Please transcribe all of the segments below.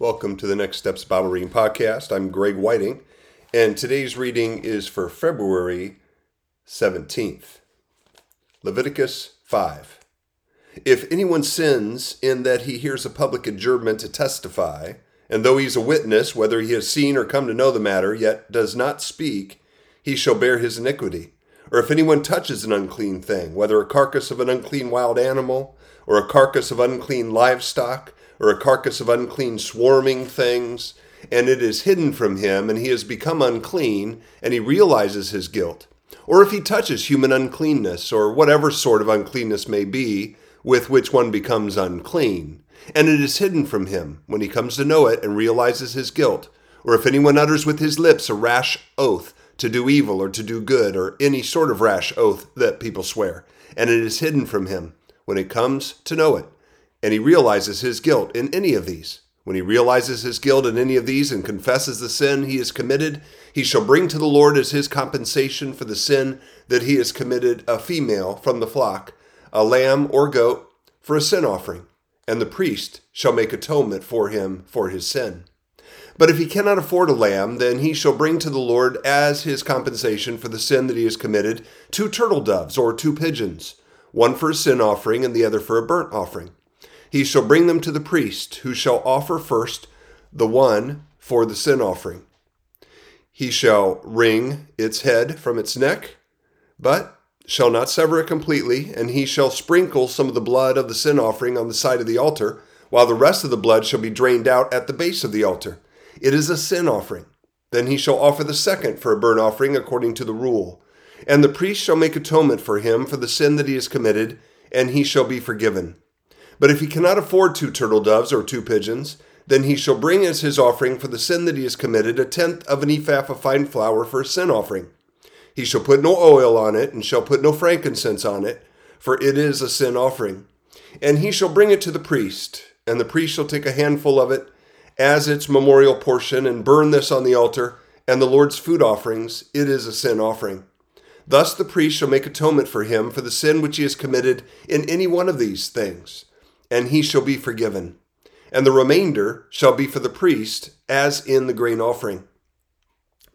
Welcome to the Next Steps Bible Reading Podcast. I'm Greg Whiting, and today's reading is for February 17th. Leviticus 5. If anyone sins in that he hears a public adjournment to testify, and though he's a witness, whether he has seen or come to know the matter, yet does not speak, he shall bear his iniquity. Or if anyone touches an unclean thing, whether a carcass of an unclean wild animal, or a carcass of unclean livestock, or a carcass of unclean swarming things, and it is hidden from him, and he has become unclean, and he realizes his guilt. Or if he touches human uncleanness, or whatever sort of uncleanness may be, with which one becomes unclean, and it is hidden from him when he comes to know it and realizes his guilt. Or if anyone utters with his lips a rash oath to do evil or to do good, or any sort of rash oath that people swear, and it is hidden from him when he comes to know it and he realizes his guilt in any of these. When he realizes his guilt in any of these and confesses the sin he has committed, he shall bring to the Lord as his compensation for the sin that he has committed a female from the flock, a lamb or goat, for a sin offering, and the priest shall make atonement for him for his sin. But if he cannot afford a lamb, then he shall bring to the Lord as his compensation for the sin that he has committed two turtle doves or two pigeons, one for a sin offering and the other for a burnt offering. He shall bring them to the priest, who shall offer first the one for the sin offering. He shall wring its head from its neck, but shall not sever it completely, and he shall sprinkle some of the blood of the sin offering on the side of the altar, while the rest of the blood shall be drained out at the base of the altar. It is a sin offering. Then he shall offer the second for a burnt offering according to the rule. And the priest shall make atonement for him for the sin that he has committed, and he shall be forgiven. But if he cannot afford two turtle doves or two pigeons, then he shall bring as his offering for the sin that he has committed a tenth of an ephah of fine flour for a sin offering. He shall put no oil on it, and shall put no frankincense on it, for it is a sin offering. And he shall bring it to the priest, and the priest shall take a handful of it as its memorial portion, and burn this on the altar, and the Lord's food offerings. It is a sin offering. Thus the priest shall make atonement for him for the sin which he has committed in any one of these things and he shall be forgiven. And the remainder shall be for the priest, as in the grain offering.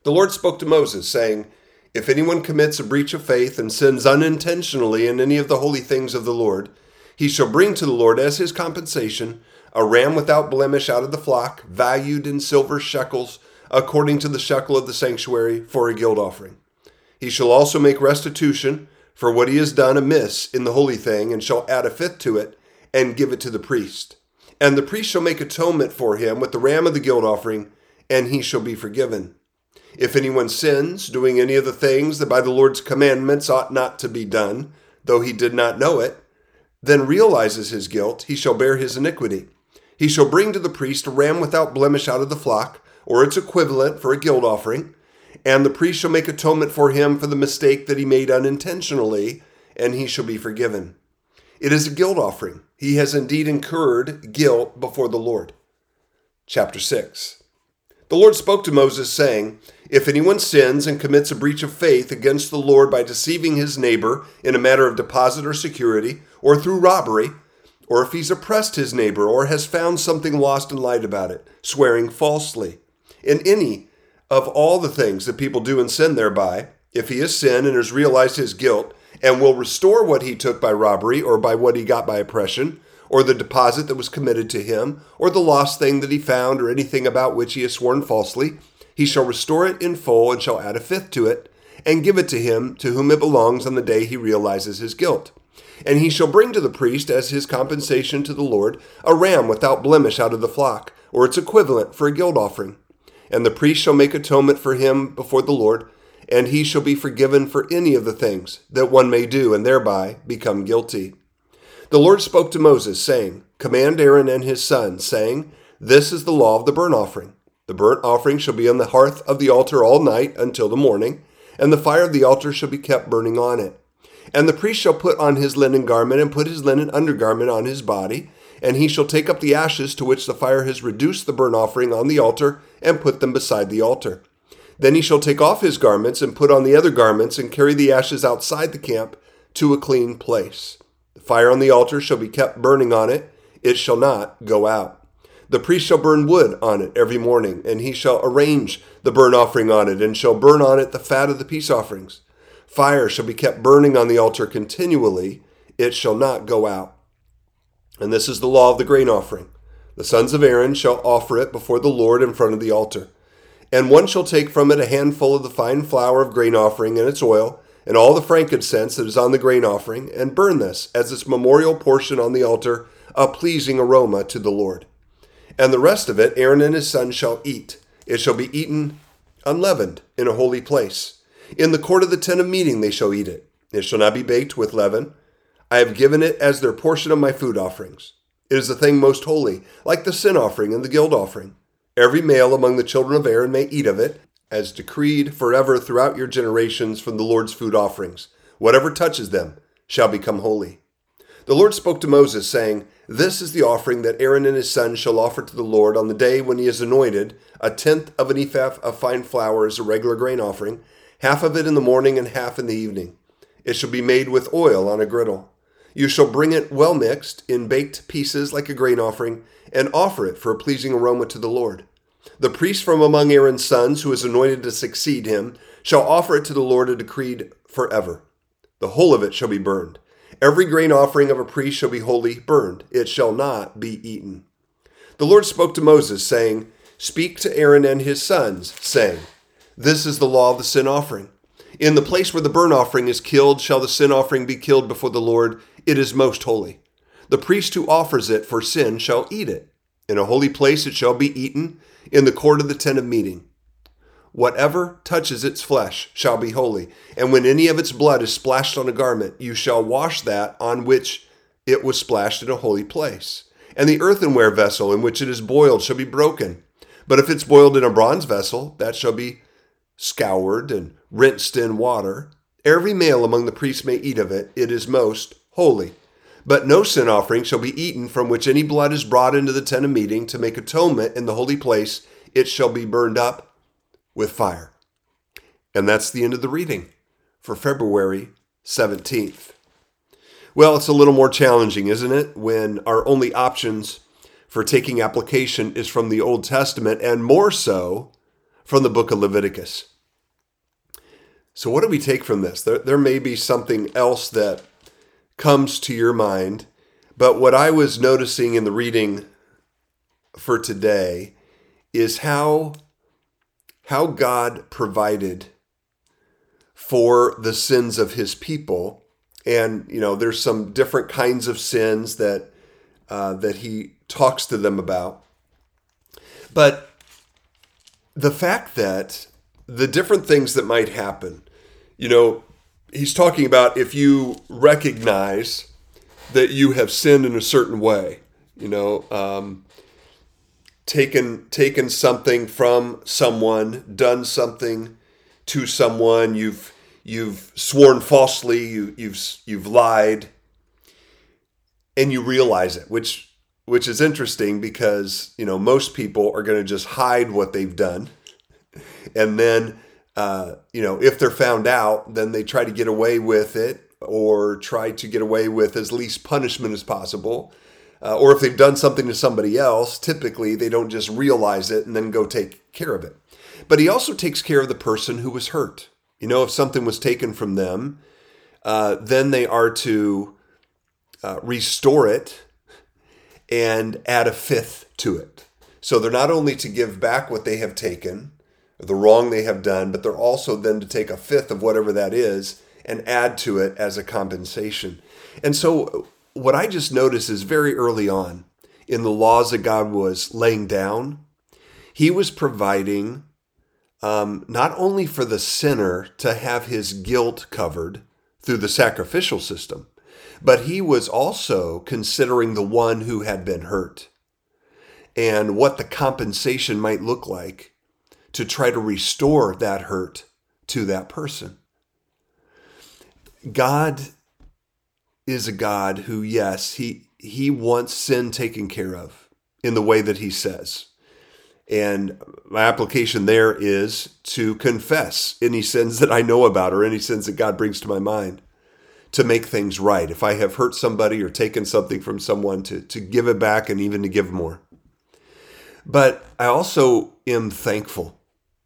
The Lord spoke to Moses, saying, If anyone commits a breach of faith and sins unintentionally in any of the holy things of the Lord, he shall bring to the Lord as his compensation a ram without blemish out of the flock, valued in silver shekels, according to the shekel of the sanctuary, for a guilt offering. He shall also make restitution for what he has done amiss in the holy thing, and shall add a fifth to it and give it to the priest. And the priest shall make atonement for him with the ram of the guilt offering, and he shall be forgiven. If anyone sins, doing any of the things that by the Lord's commandments ought not to be done, though he did not know it, then realizes his guilt, he shall bear his iniquity. He shall bring to the priest a ram without blemish out of the flock, or its equivalent for a guilt offering, and the priest shall make atonement for him for the mistake that he made unintentionally, and he shall be forgiven. It is a guilt offering. He has indeed incurred guilt before the Lord. Chapter 6 The Lord spoke to Moses, saying, If anyone sins and commits a breach of faith against the Lord by deceiving his neighbor in a matter of deposit or security, or through robbery, or if he's oppressed his neighbor, or has found something lost and lied about it, swearing falsely, in any of all the things that people do and sin thereby, if he has sinned and has realized his guilt, and will restore what he took by robbery or by what he got by oppression, or the deposit that was committed to him, or the lost thing that he found, or anything about which he has sworn falsely, he shall restore it in full and shall add a fifth to it, and give it to him to whom it belongs on the day he realizes his guilt. And he shall bring to the priest as his compensation to the Lord a ram without blemish out of the flock, or its equivalent for a guilt offering. And the priest shall make atonement for him before the Lord and he shall be forgiven for any of the things that one may do and thereby become guilty. The Lord spoke to Moses, saying, Command Aaron and his sons, saying, This is the law of the burnt offering. The burnt offering shall be on the hearth of the altar all night until the morning, and the fire of the altar shall be kept burning on it. And the priest shall put on his linen garment and put his linen undergarment on his body, and he shall take up the ashes to which the fire has reduced the burnt offering on the altar and put them beside the altar. Then he shall take off his garments and put on the other garments and carry the ashes outside the camp to a clean place. The fire on the altar shall be kept burning on it, it shall not go out. The priest shall burn wood on it every morning, and he shall arrange the burnt offering on it, and shall burn on it the fat of the peace offerings. Fire shall be kept burning on the altar continually, it shall not go out. And this is the law of the grain offering. The sons of Aaron shall offer it before the Lord in front of the altar. And one shall take from it a handful of the fine flour of grain offering and its oil, and all the frankincense that is on the grain offering, and burn this as its memorial portion on the altar, a pleasing aroma to the Lord. And the rest of it Aaron and his sons shall eat. It shall be eaten unleavened in a holy place. In the court of the tent of meeting they shall eat it. It shall not be baked with leaven. I have given it as their portion of my food offerings. It is a thing most holy, like the sin offering and the guilt offering. Every male among the children of Aaron may eat of it, as decreed forever throughout your generations from the Lord's food offerings. Whatever touches them shall become holy. The Lord spoke to Moses, saying, This is the offering that Aaron and his sons shall offer to the Lord on the day when he is anointed a tenth of an ephah of fine flour as a regular grain offering, half of it in the morning and half in the evening. It shall be made with oil on a griddle. You shall bring it well mixed in baked pieces like a grain offering, and offer it for a pleasing aroma to the Lord. The priest from among Aaron's sons, who is anointed to succeed him, shall offer it to the Lord a decreed forever. The whole of it shall be burned. Every grain offering of a priest shall be wholly burned, it shall not be eaten. The Lord spoke to Moses, saying, Speak to Aaron and his sons, saying, This is the law of the sin offering. In the place where the burnt offering is killed, shall the sin offering be killed before the Lord. It is most holy. The priest who offers it for sin shall eat it. In a holy place it shall be eaten, in the court of the tent of meeting. Whatever touches its flesh shall be holy, and when any of its blood is splashed on a garment, you shall wash that on which it was splashed in a holy place. And the earthenware vessel in which it is boiled shall be broken. But if it's boiled in a bronze vessel, that shall be scoured and rinsed in water. Every male among the priests may eat of it, it is most holy. But no sin offering shall be eaten from which any blood is brought into the tent of meeting to make atonement in the holy place. It shall be burned up with fire. And that's the end of the reading for February 17th. Well, it's a little more challenging, isn't it, when our only options for taking application is from the Old Testament and more so from the book of Leviticus. So, what do we take from this? There, there may be something else that comes to your mind, but what I was noticing in the reading for today is how how God provided for the sins of his people. And, you know, there's some different kinds of sins that, uh, that he talks to them about. But the fact that the different things that might happen, you know, he's talking about if you recognize that you have sinned in a certain way, you know, um, taken taken something from someone, done something to someone, you've you've sworn falsely, you, you've you've lied, and you realize it, which which is interesting because you know most people are going to just hide what they've done, and then uh, you know if they're found out, then they try to get away with it or try to get away with as least punishment as possible uh, or if they've done something to somebody else, typically they don't just realize it and then go take care of it. But he also takes care of the person who was hurt. You know, if something was taken from them, uh, then they are to uh, restore it and add a fifth to it. So they're not only to give back what they have taken, the wrong they have done, but they're also then to take a fifth of whatever that is and add to it as a compensation. And so what I just noticed is very early on in the laws that God was laying down, He was providing um, not only for the sinner to have his guilt covered through the sacrificial system, but He was also considering the one who had been hurt and what the compensation might look like to try to restore that hurt to that person. God is a God who, yes, he he wants sin taken care of in the way that he says. And my application there is to confess any sins that I know about or any sins that God brings to my mind to make things right. If I have hurt somebody or taken something from someone, to, to give it back and even to give more. But I also am thankful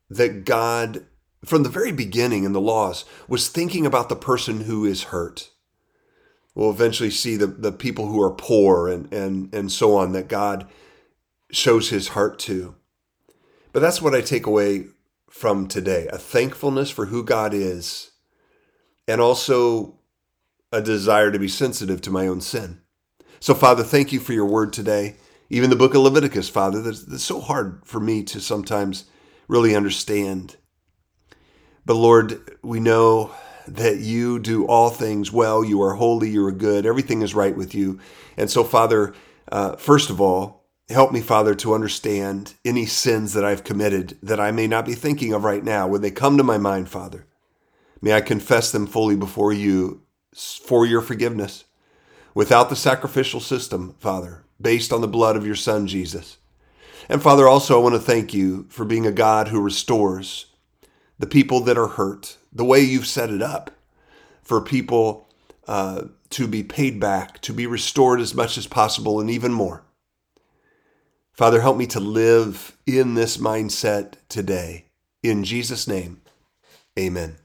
that God, from the very beginning in the laws, was thinking about the person who is hurt. We'll eventually see the, the people who are poor and, and, and so on that God shows his heart to. But that's what I take away from today a thankfulness for who God is, and also a desire to be sensitive to my own sin. So, Father, thank you for your word today. Even the book of Leviticus, Father, that's, that's so hard for me to sometimes really understand. But Lord, we know that you do all things well. You are holy. You are good. Everything is right with you. And so, Father, uh, first of all, help me, Father, to understand any sins that I've committed that I may not be thinking of right now. When they come to my mind, Father, may I confess them fully before you for your forgiveness. Without the sacrificial system, Father, based on the blood of your Son, Jesus. And Father, also, I want to thank you for being a God who restores the people that are hurt, the way you've set it up for people uh, to be paid back, to be restored as much as possible, and even more. Father, help me to live in this mindset today. In Jesus' name, amen.